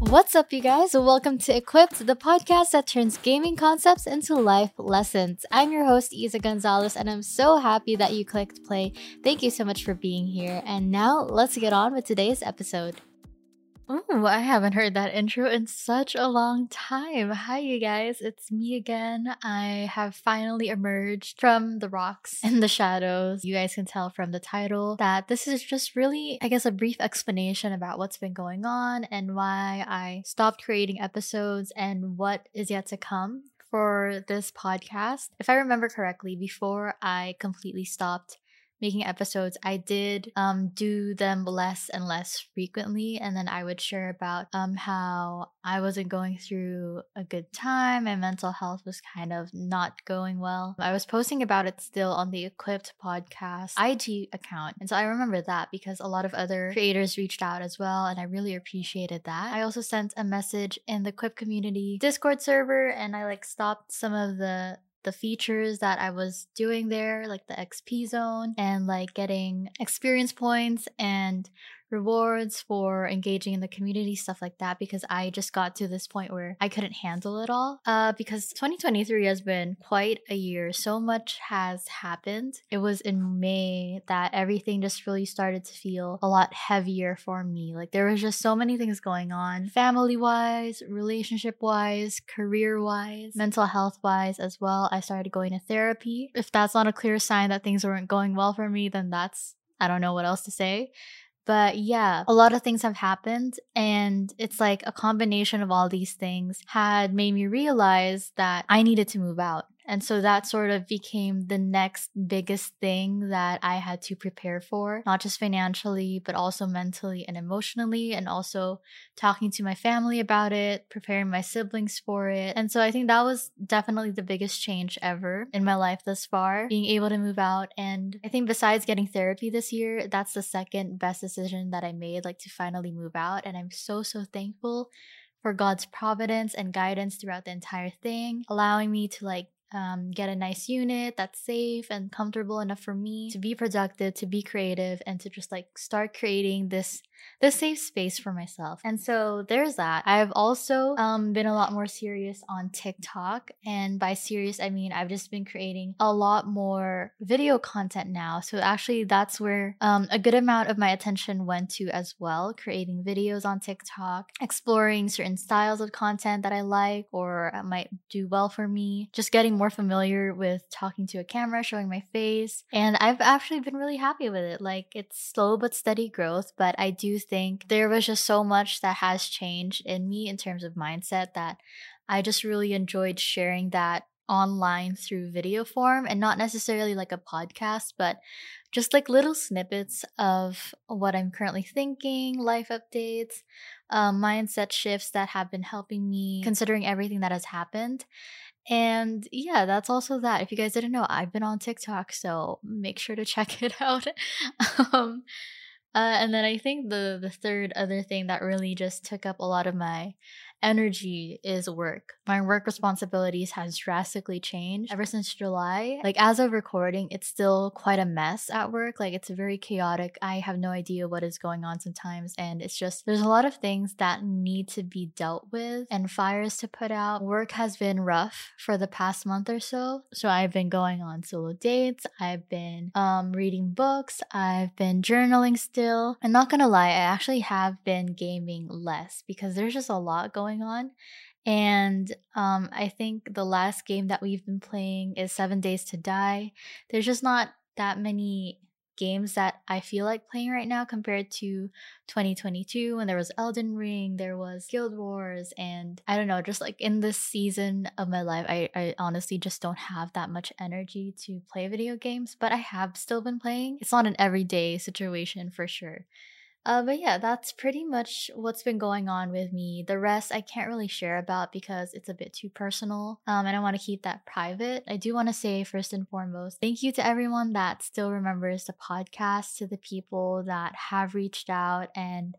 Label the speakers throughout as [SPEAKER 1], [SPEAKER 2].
[SPEAKER 1] What's up, you guys? Welcome to Equipped, the podcast that turns gaming concepts into life lessons. I'm your host, Isa Gonzalez, and I'm so happy that you clicked play. Thank you so much for being here. And now let's get on with today's episode. Ooh, I haven't heard that intro in such a long time. Hi, you guys. It's me again. I have finally emerged from the rocks and the shadows. You guys can tell from the title that this is just really, I guess, a brief explanation about what's been going on and why I stopped creating episodes and what is yet to come for this podcast. If I remember correctly, before I completely stopped making episodes, I did um, do them less and less frequently. And then I would share about um, how I wasn't going through a good time. My mental health was kind of not going well. I was posting about it still on the Equipped podcast IG account. And so I remember that because a lot of other creators reached out as well. And I really appreciated that. I also sent a message in the Equipped community Discord server and I like stopped some of the the features that I was doing there, like the XP zone and like getting experience points and rewards for engaging in the community, stuff like that, because I just got to this point where I couldn't handle it all. Uh, because 2023 has been quite a year. So much has happened. It was in May that everything just really started to feel a lot heavier for me. Like there was just so many things going on, family wise, relationship wise, career wise, mental health wise as well. I started going to therapy. If that's not a clear sign that things weren't going well for me, then that's I don't know what else to say. But yeah, a lot of things have happened. And it's like a combination of all these things had made me realize that I needed to move out. And so that sort of became the next biggest thing that I had to prepare for, not just financially, but also mentally and emotionally, and also talking to my family about it, preparing my siblings for it. And so I think that was definitely the biggest change ever in my life thus far, being able to move out. And I think besides getting therapy this year, that's the second best decision that I made, like to finally move out. And I'm so, so thankful for God's providence and guidance throughout the entire thing, allowing me to like um, get a nice unit that's safe and comfortable enough for me to be productive, to be creative, and to just like start creating this this safe space for myself. And so there's that. I've also um, been a lot more serious on TikTok, and by serious I mean I've just been creating a lot more video content now. So actually, that's where um, a good amount of my attention went to as well, creating videos on TikTok, exploring certain styles of content that I like or might do well for me, just getting more familiar with talking to a camera, showing my face. And I've actually been really happy with it. Like it's slow but steady growth, but I do think there was just so much that has changed in me in terms of mindset that I just really enjoyed sharing that online through video form and not necessarily like a podcast, but just like little snippets of what I'm currently thinking, life updates, um, mindset shifts that have been helping me considering everything that has happened. And yeah, that's also that. If you guys didn't know, I've been on TikTok, so make sure to check it out. um, uh, and then I think the the third other thing that really just took up a lot of my energy is work. My work responsibilities has drastically changed ever since July. Like as of recording, it's still quite a mess at work. Like it's very chaotic. I have no idea what is going on sometimes and it's just there's a lot of things that need to be dealt with and fires to put out. Work has been rough for the past month or so. So I've been going on solo dates, I've been um reading books, I've been journaling still. I'm not going to lie, I actually have been gaming less because there's just a lot going going on. And um, I think the last game that we've been playing is Seven Days to Die. There's just not that many games that I feel like playing right now compared to 2022 when there was Elden Ring, there was Guild Wars, and I don't know, just like in this season of my life, I, I honestly just don't have that much energy to play video games, but I have still been playing. It's not an everyday situation for sure. Uh, but yeah, that's pretty much what's been going on with me. The rest I can't really share about because it's a bit too personal. Um, and I want to keep that private. I do want to say first and foremost, thank you to everyone that still remembers the podcast, to the people that have reached out and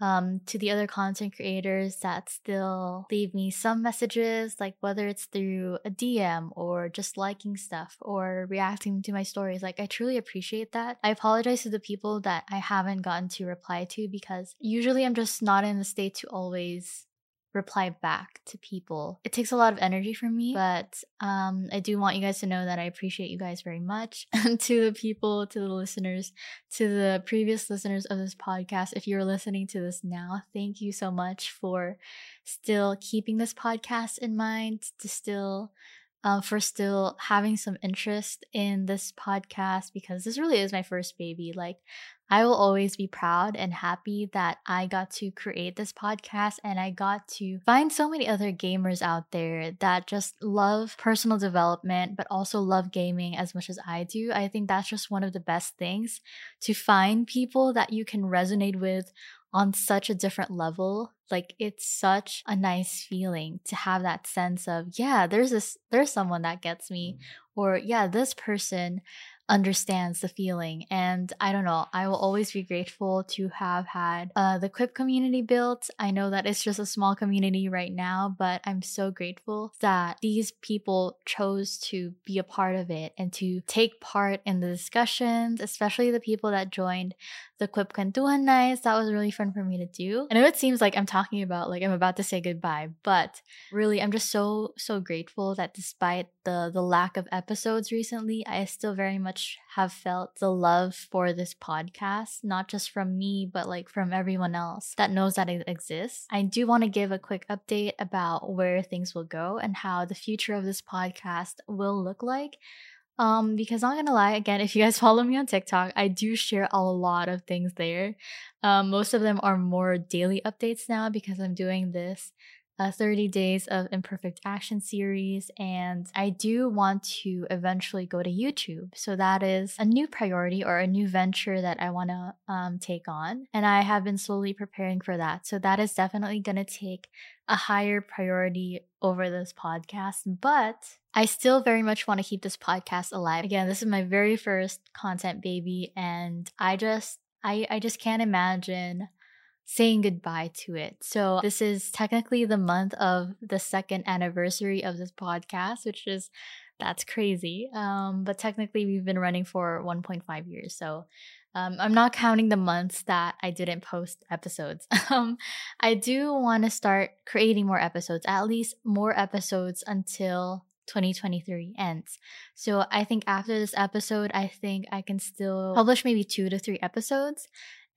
[SPEAKER 1] um, to the other content creators that still leave me some messages, like whether it's through a DM or just liking stuff or reacting to my stories. Like, I truly appreciate that. I apologize to the people that I haven't gotten to reply to because usually I'm just not in the state to always reply back to people. It takes a lot of energy from me, but um, I do want you guys to know that I appreciate you guys very much. And to the people, to the listeners, to the previous listeners of this podcast, if you're listening to this now, thank you so much for still keeping this podcast in mind, to still um, for still having some interest in this podcast because this really is my first baby. Like, I will always be proud and happy that I got to create this podcast and I got to find so many other gamers out there that just love personal development, but also love gaming as much as I do. I think that's just one of the best things to find people that you can resonate with on such a different level like it's such a nice feeling to have that sense of yeah there's this there's someone that gets me or yeah this person understands the feeling. And I don't know, I will always be grateful to have had uh, the Kwip community built. I know that it's just a small community right now, but I'm so grateful that these people chose to be a part of it and to take part in the discussions, especially the people that joined the Kwip Kwentuhan Nights. That was really fun for me to do. I know it seems like I'm talking about like I'm about to say goodbye, but really I'm just so so grateful that despite the the lack of episodes recently, I still very much much have felt the love for this podcast, not just from me, but like from everyone else that knows that it exists. I do want to give a quick update about where things will go and how the future of this podcast will look like. Um, because I'm not gonna lie, again, if you guys follow me on TikTok, I do share a lot of things there. Um, most of them are more daily updates now because I'm doing this a 30 days of imperfect action series and i do want to eventually go to youtube. So that is a new priority or a new venture that i want to um, take on and i have been slowly preparing for that. So that is definitely going to take a higher priority over this podcast but i still very much want to keep this podcast alive. Again this is my very first content baby and i just I, I just can't imagine saying goodbye to it. So, this is technically the month of the second anniversary of this podcast, which is that's crazy. Um, but technically, we've been running for 1.5 years. So, um, I'm not counting the months that I didn't post episodes. um, I do want to start creating more episodes, at least more episodes until 2023 ends. So I think after this episode, I think I can still publish maybe two to three episodes.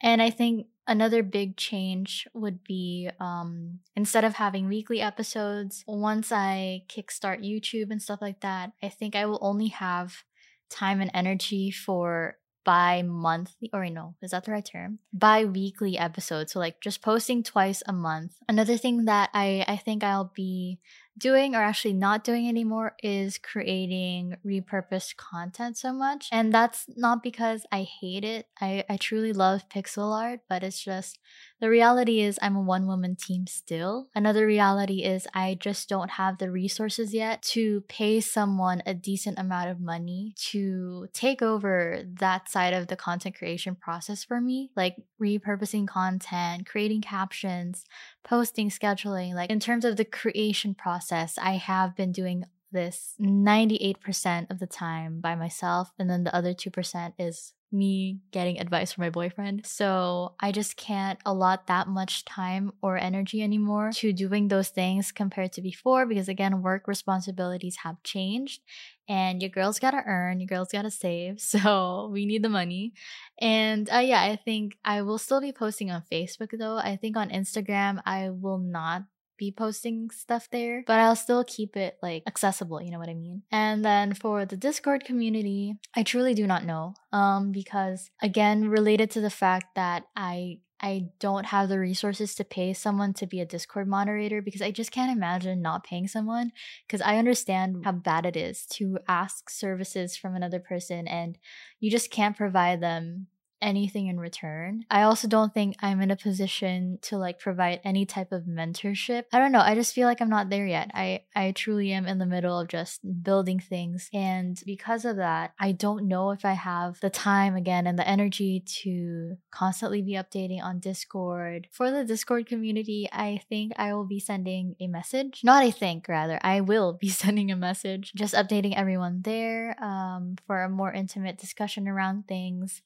[SPEAKER 1] And I think another big change would be um, instead of having weekly episodes, once I kickstart YouTube and stuff like that, I think I will only have time and energy for bi monthly or no, is that the right term? Bi weekly episodes. So like just posting twice a month. Another thing that I, I think I'll be doing or actually not doing anymore is creating repurposed content so much. And that's not because I hate it. I, I truly love pixel art, but it's just the reality is I'm a one woman team still. Another reality is I just don't have the resources yet to pay someone a decent amount of money to take over that side of the content creation process for me, like repurposing content, creating captions, posting, scheduling. Like in terms of the creation process, I have been doing this 98% of the time by myself, and then the other 2% is me getting advice from my boyfriend. So I just can't allot that much time or energy anymore to doing those things compared to before because, again, work responsibilities have changed and your girls gotta earn, your girls gotta save. So we need the money. And uh, yeah, I think I will still be posting on Facebook though. I think on Instagram, I will not be posting stuff there, but I'll still keep it like accessible, you know what I mean? And then for the Discord community, I truly do not know. Um because again, related to the fact that I I don't have the resources to pay someone to be a Discord moderator because I just can't imagine not paying someone because I understand how bad it is to ask services from another person and you just can't provide them anything in return. I also don't think I'm in a position to like provide any type of mentorship. I don't know. I just feel like I'm not there yet. I I truly am in the middle of just building things and because of that, I don't know if I have the time again and the energy to constantly be updating on Discord. For the Discord community, I think I will be sending a message. Not I think, rather, I will be sending a message just updating everyone there um, for a more intimate discussion around things.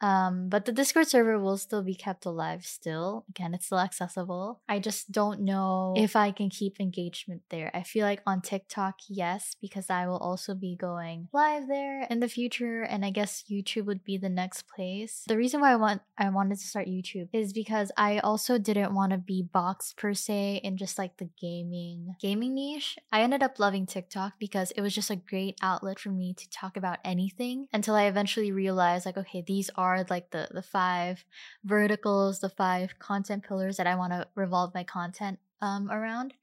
[SPEAKER 1] Um, but the Discord server will still be kept alive still. Again, it's still accessible. I just don't know if I can keep engagement there. I feel like on TikTok, yes, because I will also be going live there in the future, and I guess YouTube would be the next place. The reason why I want I wanted to start YouTube is because I also didn't want to be boxed per se in just like the gaming gaming niche. I ended up loving TikTok because it was just a great outlet for me to talk about anything until I eventually realized like okay, these are are like the the five verticals, the five content pillars that I want to revolve my content um, around.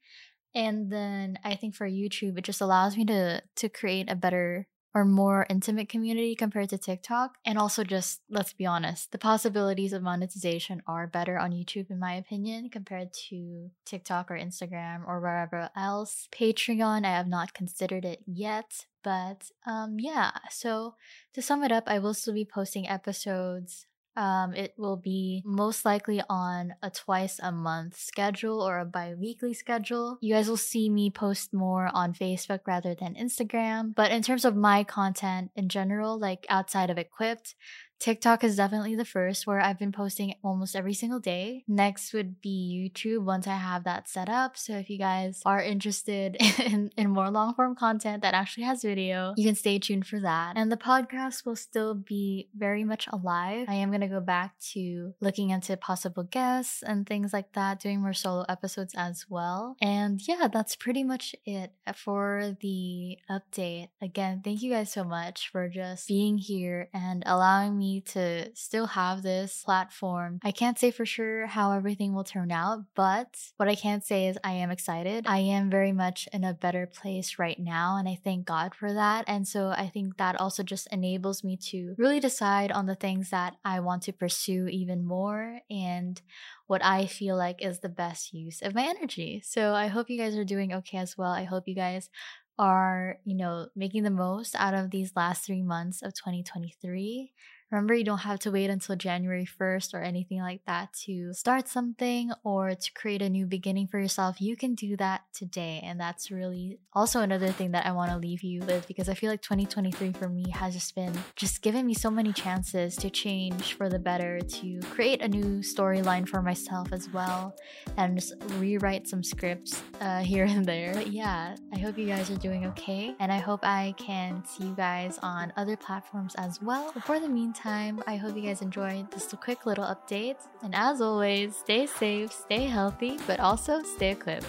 [SPEAKER 1] And then I think for YouTube, it just allows me to to create a better or more intimate community compared to TikTok. And also, just let's be honest, the possibilities of monetization are better on YouTube, in my opinion, compared to TikTok or Instagram or wherever else. Patreon, I have not considered it yet. But um, yeah, so to sum it up, I will still be posting episodes um, it will be most likely on a twice a month schedule or a bi weekly schedule. You guys will see me post more on Facebook rather than Instagram. But in terms of my content in general, like outside of Equipped, TikTok is definitely the first where I've been posting almost every single day. Next would be YouTube once I have that set up. So if you guys are interested in, in more long form content that actually has video, you can stay tuned for that. And the podcast will still be very much alive. I am going to go back to looking into possible guests and things like that, doing more solo episodes as well. And yeah, that's pretty much it for the update. Again, thank you guys so much for just being here and allowing me to still have this platform. I can't say for sure how everything will turn out, but what I can say is I am excited. I am very much in a better place right now, and I thank God for that. And so I think that also just enables me to really decide on the things that I want to pursue even more and what I feel like is the best use of my energy. So I hope you guys are doing okay as well. I hope you guys are, you know, making the most out of these last three months of 2023. Remember, you don't have to wait until January 1st or anything like that to start something or to create a new beginning for yourself. You can do that today. And that's really also another thing that I want to leave you with because I feel like 2023 for me has just been just given me so many chances to change for the better, to create a new storyline for myself as well, and just rewrite some scripts uh, here and there. But yeah, I hope you guys are doing okay. And I hope I can see you guys on other platforms as well. But for the meantime, time. I hope you guys enjoyed this quick little update. And as always, stay safe, stay healthy, but also stay equipped.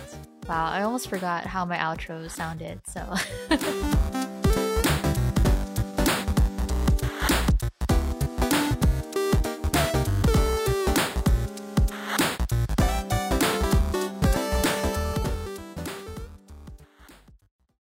[SPEAKER 1] Wow, I almost forgot how my outro sounded, so.